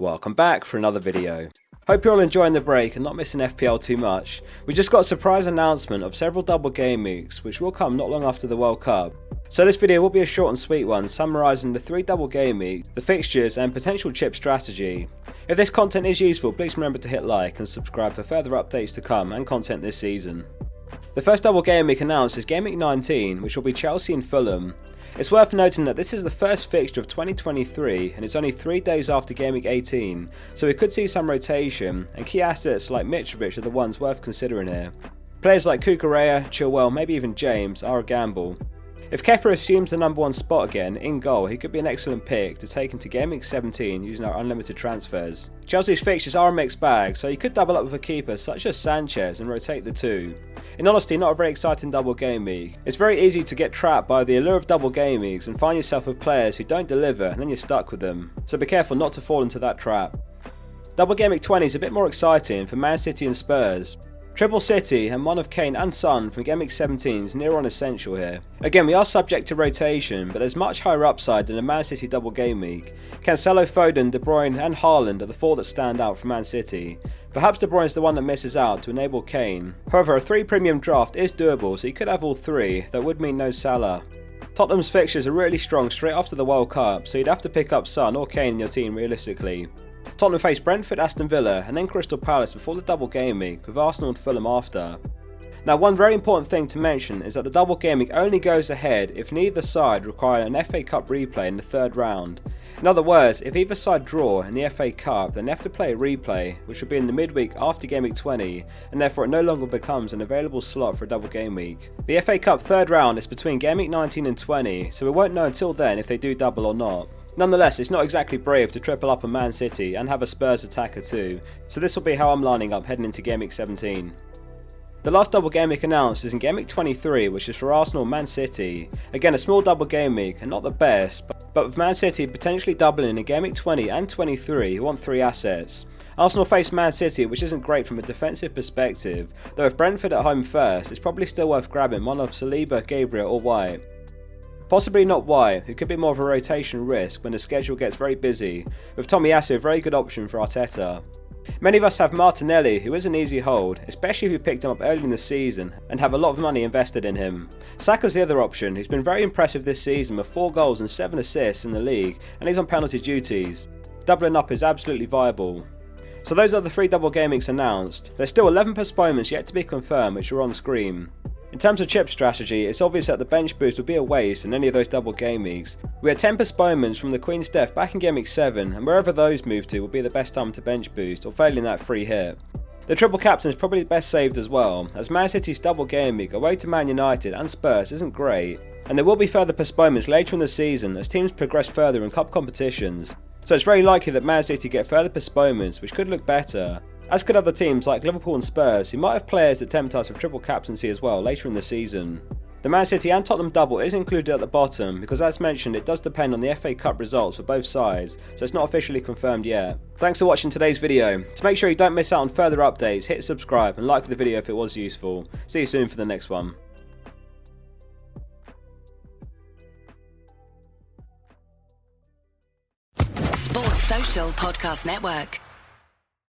Welcome back for another video. Hope you're all enjoying the break and not missing FPL too much. We just got a surprise announcement of several double game weeks which will come not long after the World Cup. So this video will be a short and sweet one summarising the three double game weeks, the fixtures and potential chip strategy. If this content is useful please remember to hit like and subscribe for further updates to come and content this season. The first double game week announced is Game Week 19 which will be Chelsea and Fulham. It's worth noting that this is the first fixture of 2023 and it's only three days after Game Week 18, so we could see some rotation, and key assets like Mitrovic are the ones worth considering here. Players like Cucurella, Chilwell, maybe even James are a gamble. If Kepa assumes the number one spot again in goal, he could be an excellent pick to take into Game Week 17 using our unlimited transfers. Chelsea's fixtures are a mixed bag, so you could double up with a keeper such as Sanchez and rotate the two. In honesty, not a very exciting double game week. It's very easy to get trapped by the allure of double game weeks and find yourself with players who don't deliver and then you're stuck with them. So be careful not to fall into that trap. Double Game Week 20 is a bit more exciting for Man City and Spurs. Triple City and one of Kane and Son from Week 17 is near on essential here. Again, we are subject to rotation, but there's much higher upside than a Man City double game week. Cancelo, Foden, De Bruyne, and Haaland are the four that stand out for Man City. Perhaps De Bruyne is the one that misses out to enable Kane. However, a three premium draft is doable, so you could have all three. That would mean no Salah. Tottenham's fixtures are really strong straight after the World Cup, so you'd have to pick up Son or Kane in your team realistically. Tottenham face Brentford, Aston Villa, and then Crystal Palace before the double game week, with Arsenal and Fulham after. Now, one very important thing to mention is that the double game week only goes ahead if neither side require an FA Cup replay in the third round. In other words, if either side draw in the FA Cup, then they have to play a replay, which will be in the midweek after game week 20, and therefore it no longer becomes an available slot for a double game week. The FA Cup third round is between game week 19 and 20, so we won't know until then if they do double or not. Nonetheless, it's not exactly brave to triple up on Man City and have a Spurs attacker too, so this will be how I'm lining up heading into Game Week 17. The last double game week announced is in Game Week 23, which is for Arsenal Man City. Again, a small double game week, and not the best, but, with Man City potentially doubling in Game Week 20 and 23, who want three assets. Arsenal face Man City, which isn't great from a defensive perspective, though if Brentford at home first, it's probably still worth grabbing one of Saliba, Gabriel, or White. Possibly not White, who could be more of a rotation risk when the schedule gets very busy, with Tomiyasu a very good option for Arteta. Many of us have Martinelli, who is an easy hold, especially if you picked him up early in the season and have a lot of money invested in him. Saka's the other option, who's been very impressive this season with 4 goals and 7 assists in the league, and he's on penalty duties. Doubling up is absolutely viable. So those are the three double gamings announced. There's still 11 postponements yet to be confirmed, which are on screen. In terms of chip strategy, it's obvious that the bench boost would be a waste in any of those double game weeks. We had 10 postponements from the Queen's Death back in Game Week 7, and wherever those move to will be the best time to bench boost, or failing that free hit. The triple captain is probably best saved as well, as Man City's double game week away to Man United and Spurs isn't great, and there will be further postponements later in the season as teams progress further in cup competitions. So it's very likely that Man City get further postponements, which could look better, as could other teams like Liverpool and Spurs, who might have players that tempt us with triple captaincy as well later in the season. The Man City and Tottenham double is included at the bottom because, as mentioned, it does depend on the FA Cup results for both sides, so it's not officially confirmed yet. Thanks for watching today's video. To make sure you don't miss out on further updates, hit subscribe and like the video if it was useful. See you soon for the next one. Sports Social Podcast Network.